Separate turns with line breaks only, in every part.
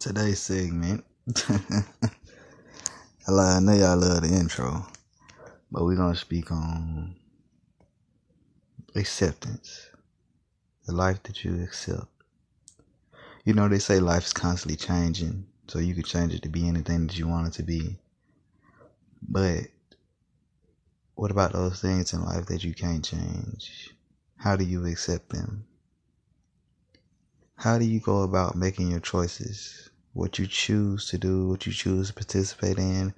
today's segment. I know y'all love the intro, but we're gonna speak on acceptance, the life that you accept. You know, they say life's constantly changing, so you can change it to be anything that you want it to be. But what about those things in life that you can't change? How do you accept them? How do you go about making your choices? What you choose to do, what you choose to participate in,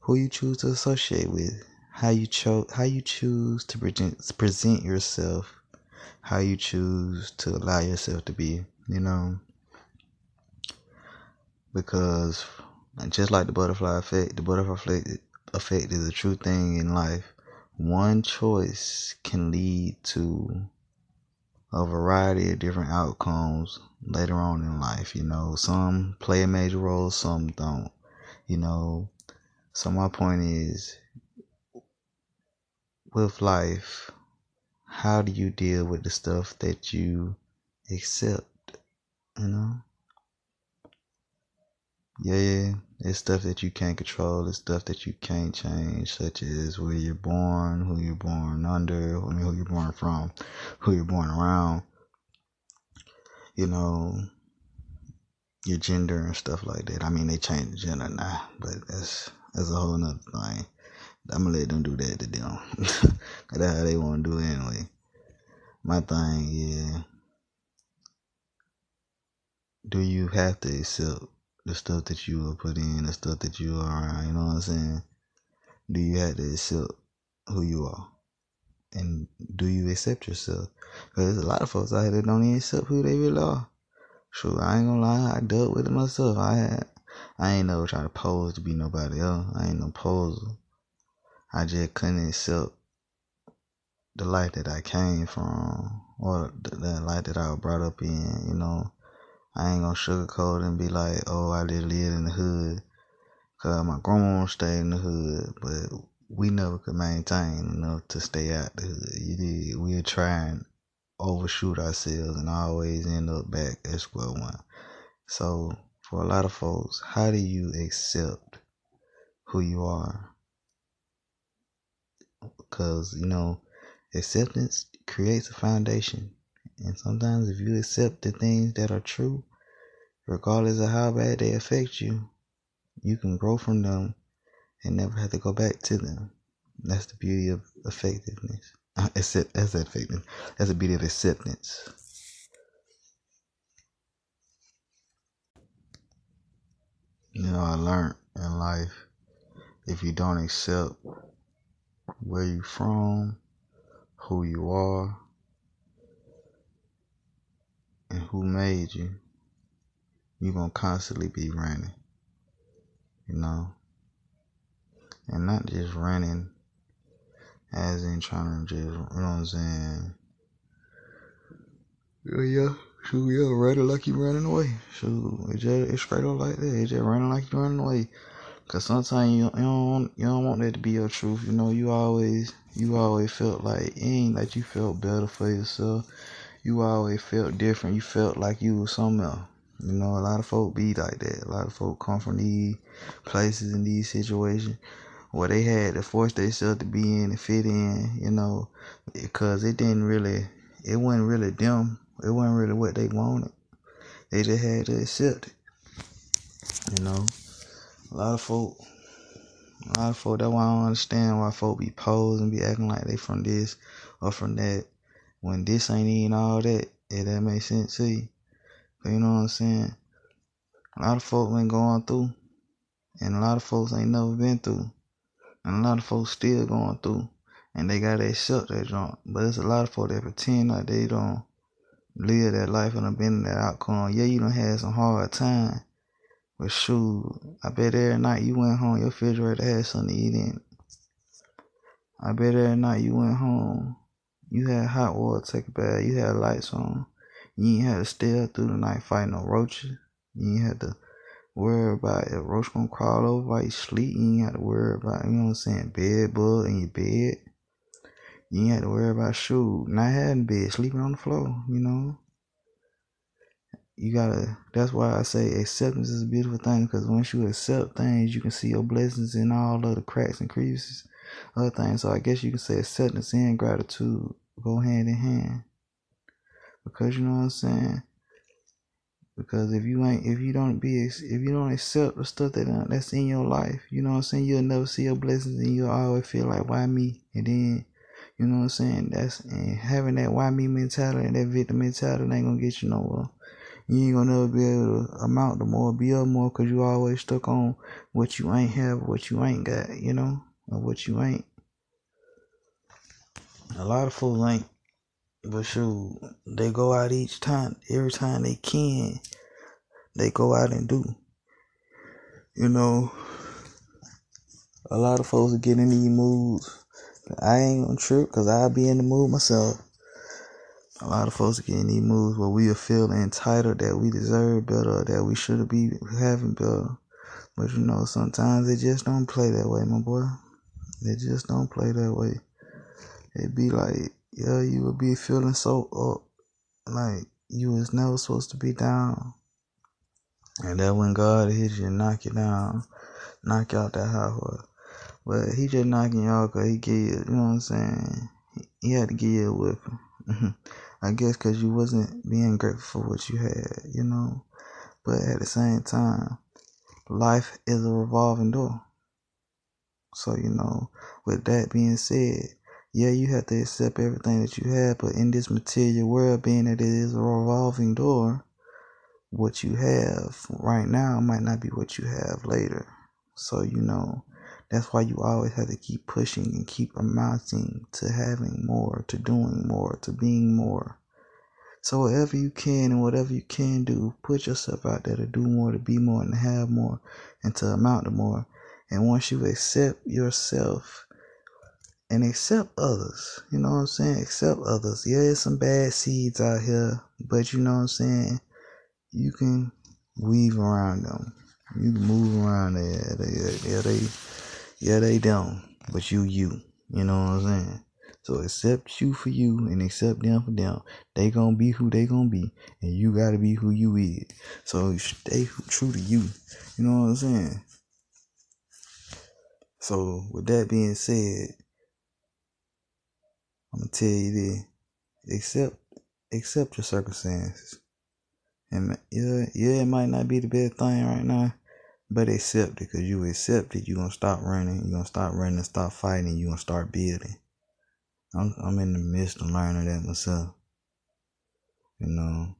who you choose to associate with, how you cho- how you choose to present, present yourself, how you choose to allow yourself to be, you know. Because just like the butterfly effect, the butterfly effect, effect is a true thing in life. One choice can lead to a variety of different outcomes later on in life. You know, some play a major role, some don't. You know, so my point is with life, how do you deal with the stuff that you accept? You know? Yeah, it's stuff that you can't control, it's stuff that you can't change, such as where you're born, who you're born under, I mean, who you're born from, who you're born around you know, your gender and stuff like that. I mean, they change the gender now, but that's that's a whole nother thing. I'm gonna let them do that to them. that's how they want to do it anyway. My thing is, do you have to accept the stuff that you will put in, the stuff that you are around? You know what I'm saying? Do you have to accept who you are? And do you accept yourself? Because there's a lot of folks out here that don't even accept who they really are. Sure, I ain't gonna lie, I dealt with it myself. I had, I ain't never try to pose to be nobody else. I ain't no poser. I just couldn't accept the life that I came from or the, the life that I was brought up in. You know, I ain't gonna sugarcoat and be like, oh, I just lived in the hood. Cause my grandma stayed in the hood, but we never could maintain enough to stay out the hood. We were trying overshoot ourselves and always end up back at square one. So for a lot of folks, how do you accept who you are? Because you know, acceptance creates a foundation. And sometimes if you accept the things that are true, regardless of how bad they affect you, you can grow from them and never have to go back to them. That's the beauty of effectiveness. Uh, accept, that's effective. That's the beauty of acceptance. You know, I learned in life if you don't accept where you're from, who you are, and who made you, you're gonna constantly be running. You know? And not just running as in trying to just, you know what I'm saying? Yeah, yeah. Shoot, yeah, running like you running away. Shoot, it just it's straight up like that. It's just running like you running away. Cause sometimes you, you don't want, you don't want that to be your truth. You know, you always you always felt like it ain't like you felt better for yourself. You always felt different. You felt like you was something else. You know, a lot of folk be like that. A lot of folk come from these places in these situations where they had to force themselves to be in and fit in, you know, because it didn't really, it wasn't really them. It wasn't really what they wanted. They just had to accept it. You know, a lot of folk, a lot of folk, that's why I don't understand why folk be posing, and be acting like they from this or from that when this ain't even all that. If that makes sense to you. You know what I'm saying? A lot of folks been going through, and a lot of folks ain't never been through. And a lot of folks still going through. And they gotta accept that junk. But it's a lot of folks that pretend like they don't live that life and have been that outcome. Yeah, you done had some hard time. But shoot, I bet every night you went home, your refrigerator had something to eat in. I bet every night you went home, you had hot water, take a bath, you had lights on. You ain't had to stay up through the night fighting no roaches. You ain't had to worry about if roach gonna crawl over while you sleep. You ain't have to worry about, you know what I'm saying, bed bug in your bed. You ain't have to worry about shoot, not having bed, sleeping on the floor, you know. you gotta. That's why I say acceptance is a beautiful thing because once you accept things, you can see your blessings in all of the cracks and creases, other things. So I guess you can say acceptance and gratitude go hand in hand because you know what I'm saying. Because if you ain't, if you don't be, if you don't accept the stuff that uh, that's in your life, you know what I'm saying, you'll never see your blessings, and you'll always feel like, why me? And then, you know what I'm saying, that's and having that why me mentality and that victim mentality ain't gonna get you nowhere. You ain't gonna never be able to amount to more, be up more, cause you always stuck on what you ain't have, what you ain't got, you know, or what you ain't. A lot of folks ain't but shoot, they go out each time, every time they can, they go out and do. You know, a lot of folks get in these moods. I ain't gonna trip because I'll be in the mood myself. A lot of folks get in these moods where we feel entitled that we deserve better, that we should be having better. But you know, sometimes they just don't play that way, my boy. They just don't play that way. It be like yeah, you would be feeling so up, like you was never supposed to be down. And that when God hit you knock you down, knock you out that high horse. But he just knocking you out because he give you, you know what I'm saying? He, had to give you a. I guess because you wasn't being grateful for what you had, you know? But at the same time, life is a revolving door. So, you know, with that being said, yeah, you have to accept everything that you have, but in this material world, being that it is a revolving door, what you have right now might not be what you have later. So, you know, that's why you always have to keep pushing and keep amounting to having more, to doing more, to being more. So, whatever you can and whatever you can do, put yourself out there to do more, to be more, and to have more, and to amount to more. And once you accept yourself, and accept others. You know what I'm saying? Accept others. Yeah, there's some bad seeds out here, but you know what I'm saying? You can weave around them. You can move around there. They, yeah, they, yeah, they don't. But you, you. You know what I'm saying? So accept you for you and accept them for them. They gonna be who they gonna be, and you gotta be who you is. So stay true to you. You know what I'm saying? So with that being said, I'm gonna tell you this: accept, accept your circumstances. And yeah, yeah, it might not be the best thing right now, but accept it because you accept it. You're gonna stop running. You're gonna stop running, stop fighting. You're gonna start building. I'm, I'm in the midst of learning that myself. You know,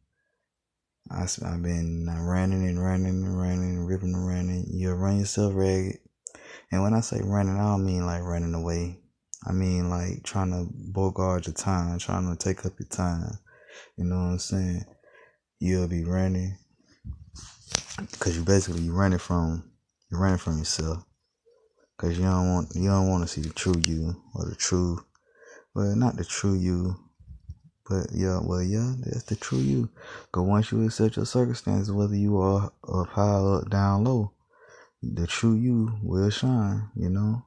I, I've been running and running and running and ripping and running. You run yourself ragged. And when I say running, I don't mean like running away. I mean, like trying to bogart your time, trying to take up your time. You know what I'm saying? You'll be running because you basically you running from you're running from yourself because you don't want you don't want to see the true you or the true, well, not the true you, but yeah, well, yeah, that's the true you. Cause once you accept your circumstances, whether you are up high, up, down, low, the true you will shine. You know.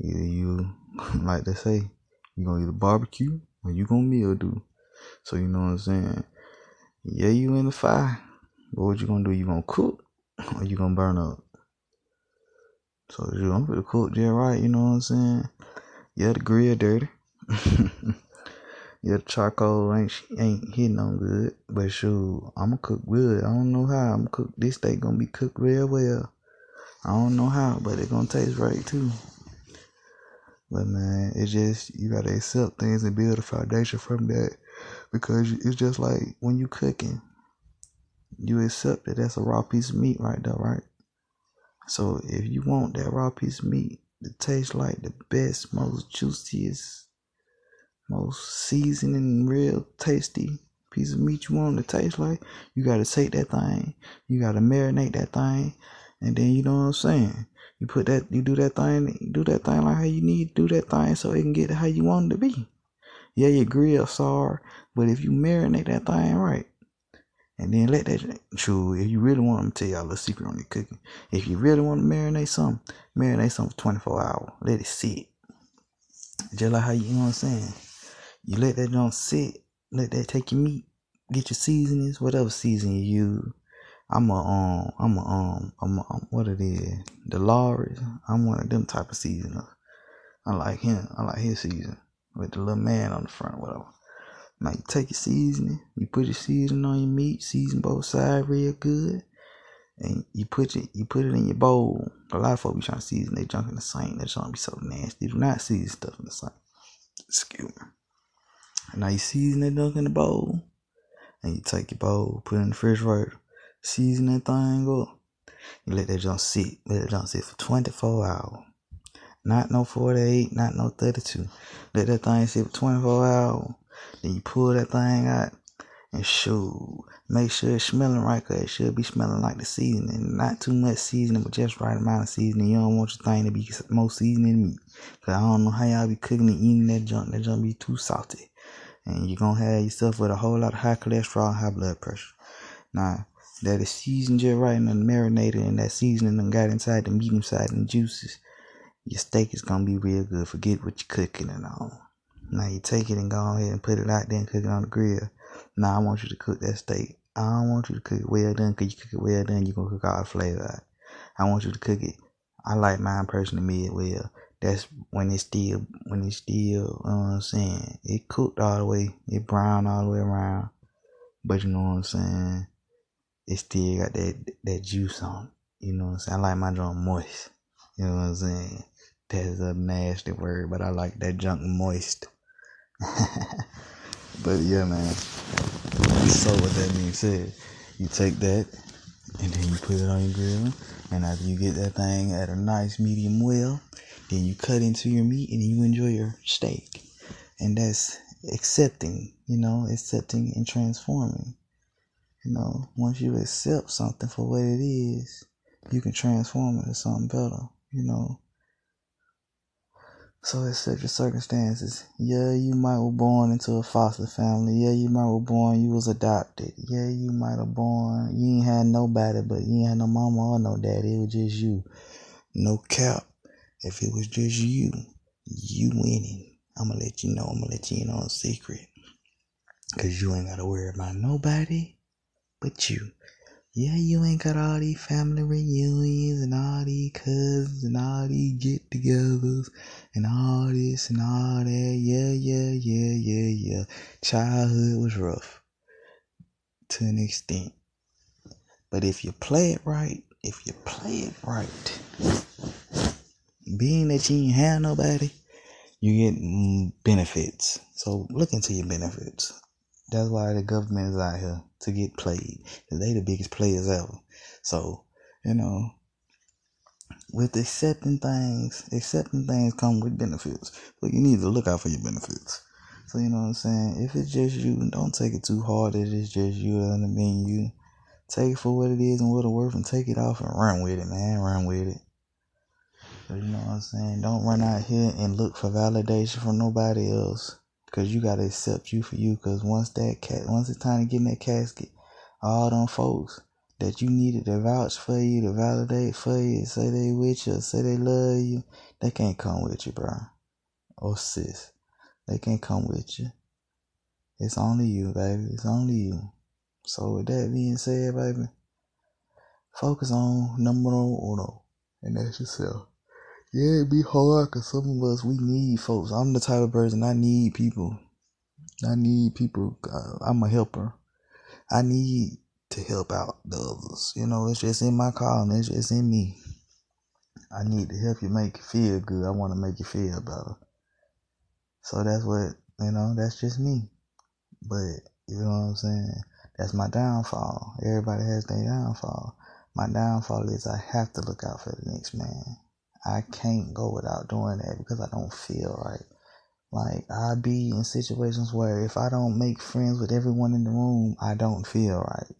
Either you, like they say, you gonna either barbecue or you gonna meal do. So you know what I'm saying? Yeah, you in the fire, but what you gonna do? You gonna cook or you gonna burn up? So you I'm gonna cook there right. You know what I'm saying? Yeah, the grill dirty. yeah, the charcoal ain't ain't hitting on good, but sure, I'ma cook good. I don't know how. I'm cook this steak gonna be cooked real well. I don't know how, but it gonna taste right too. But man, it's just you gotta accept things and build a foundation from that because it's just like when you cooking, you accept that that's a raw piece of meat right there, right? So if you want that raw piece of meat to taste like the best, most juiciest, most seasoning, real tasty piece of meat you want to taste like, you gotta take that thing, you gotta marinate that thing, and then you know what I'm saying. You put that, you do that thing, do that thing like how you need to do that thing so it can get how you want it to be. Yeah, your grill sour, but if you marinate that thing right, and then let that true. If you really want to tell y'all a secret on your cooking, if you really want to marinate something, marinate something for 24 hours. Let it sit. Just like how you, you know what I'm saying. You let that don't sit. Let that take your meat. get your seasonings, whatever season you use. I'm a um, I'm a um, I'm a, um, what it is, the Lawry's. I'm one of them type of seasoners. I like him. I like his season with the little man on the front, whatever. Now you take your seasoning, you put your seasoning on your meat, season both sides real good, and you put it, you put it in your bowl. A lot of folks be trying to season they junk in the sink. That junk be so nasty. Do not season stuff in the sink. Excuse me. Now you season that junk in the bowl, and you take your bowl, put it in the refrigerator, season that thing up. You let that junk sit. Let that junk sit for 24 hours. Not no 48, not no 32. Let that thing sit for 24 hours. Then you pull that thing out and shoot. Make sure it's smelling right, cause it should be smelling like the seasoning. Not too much seasoning, but just right amount of seasoning. You don't want your thing to be more seasoning than meat. Cause I don't know how y'all be cooking and eating that junk. That junk be too salty. And you're gonna have yourself with a whole lot of high cholesterol, and high blood pressure. Now, that is seasoned just right and marinated and that seasoning and got inside the meat inside and juices. Your steak is gonna be real good. Forget what you're cooking and all. Now you take it and go ahead and put it out there and cook it on the grill. Now I want you to cook that steak. I don't want you to cook it well done because you cook it well done, you're to cook all the flavor out. I want you to cook it. I like mine personally mid well. That's when it's still, when it's still, you know what I'm saying? It cooked all the way, it brown all the way around. But you know what I'm saying? It still got that, that juice on You know what I'm saying? I like my drum moist. You know what I'm saying? That's a nasty word, but I like that junk moist. but yeah, man. So what that being said, you take that and then you put it on your grill. And after you get that thing at a nice medium well, then you cut into your meat and you enjoy your steak. And that's accepting, you know, accepting and transforming. You know, once you accept something for what it is, you can transform it to something better, you know. So it's such a circumstances. Yeah, you might have born into a foster family. Yeah, you might have born you was adopted. Yeah, you might have born you ain't had nobody, but you ain't had no mama or no daddy. It was just you. No cap. If it was just you, you winning. I'ma let you know. I'ma let you in on a secret. Cause you ain't gotta worry about nobody but you. Yeah, you ain't got all these family reunions and all these cousins and all these get togethers and all this and all that. Yeah, yeah, yeah, yeah, yeah. Childhood was rough to an extent. But if you play it right, if you play it right, being that you ain't have nobody, you get mm, benefits. So look into your benefits. That's why the government is out here to get played. They the biggest players ever. So, you know, with accepting things, accepting things come with benefits. But you need to look out for your benefits. So you know what I'm saying? If it's just you, don't take it too hard. if It is just you and mean you. Take it for what it is and what it worth and take it off and run with it, man. Run with it. But you know what I'm saying? Don't run out here and look for validation from nobody else. Cause you gotta accept you for you. Cause once that cat, once it's time to get in that casket, all them folks that you needed to vouch for you, to validate for you, say they with you, say they love you, they can't come with you, bro. Or oh, sis, they can't come with you. It's only you, baby. It's only you. So with that being said, baby, focus on number uno, and that's yourself. Yeah, it be hard because some of us, we need folks. I'm the type of person, I need people. I need people. Uh, I'm a helper. I need to help out the others. You know, it's just in my calling. It's just in me. I need to help you make you feel good. I want to make you feel better. So that's what, you know, that's just me. But, you know what I'm saying? That's my downfall. Everybody has their downfall. My downfall is I have to look out for the next man. I can't go without doing that because I don't feel right. Like I be in situations where if I don't make friends with everyone in the room, I don't feel right.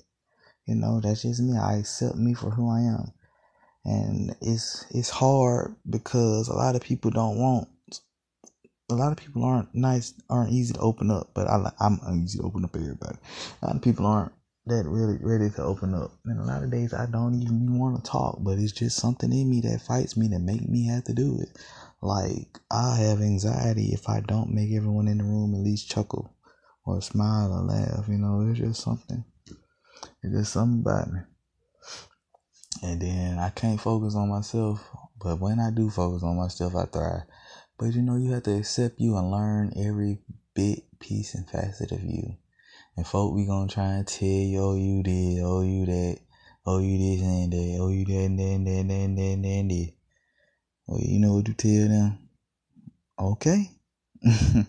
You know, that's just me. I accept me for who I am. And it's it's hard because a lot of people don't want a lot of people aren't nice aren't easy to open up, but I I'm easy to open up everybody. A lot of people aren't that really ready to open up. And a lot of days I don't even want to talk, but it's just something in me that fights me to make me have to do it. Like I have anxiety if I don't make everyone in the room at least chuckle or smile or laugh. You know, it's just something. It's just something about me. And then I can't focus on myself, but when I do focus on myself, I thrive. But you know, you have to accept you and learn every bit, piece, and facet of you. And folk, we gonna try and tell you, oh, you did, oh, you that, oh, you this and that, oh, you that and that and that and that and that and that. That. Well, you know what you tell them? Okay.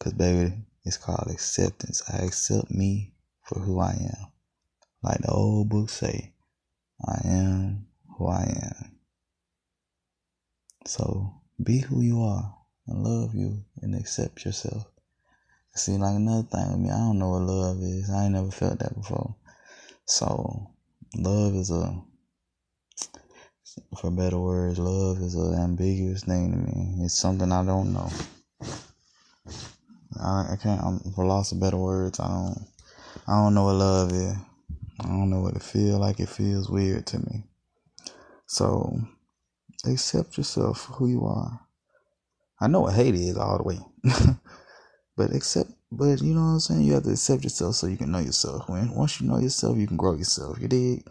Cause baby, it's called acceptance. I accept me for who I am. Like the old book say, I am who I am. So be who you are and love you and accept yourself. See, like another thing with me, I don't know what love is. I ain't never felt that before. So, love is a, for better words, love is an ambiguous thing to me. It's something I don't know. I, I can't. I'm for loss of better words. I don't. I don't know what love is. I don't know what it feel like. It feels weird to me. So, accept yourself for who you are. I know what hate is all the way. but accept but you know what I'm saying? You have to accept yourself so you can know yourself. When once you know yourself, you can grow yourself. You dig?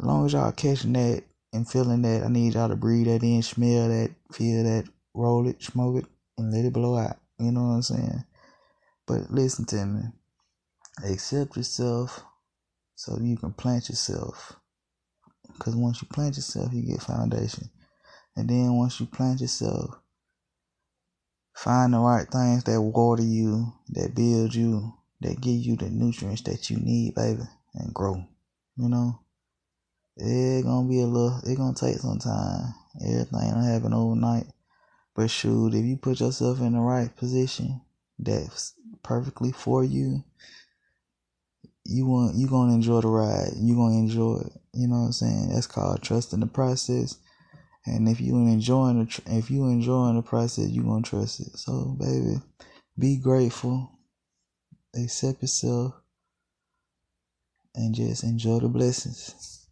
As long as y'all catching that and feeling that, I need y'all to breathe that in, smell that, feel that, roll it, smoke it, and let it blow out. You know what I'm saying? But listen to me. Accept yourself so you can plant yourself. Because once you plant yourself, you get foundation. And then once you plant yourself, find the right things that water you, that build you, that give you the nutrients that you need, baby, and grow. You know? it gonna be a little, It gonna take some time. Everything don't happen overnight. But shoot, if you put yourself in the right position that's perfectly for you, you want you gonna enjoy the ride. You gonna enjoy it. You know what I'm saying? That's called trusting the process. And if you enjoying the if you enjoying the process, you gonna trust it. So, baby, be grateful, accept yourself, and just enjoy the blessings.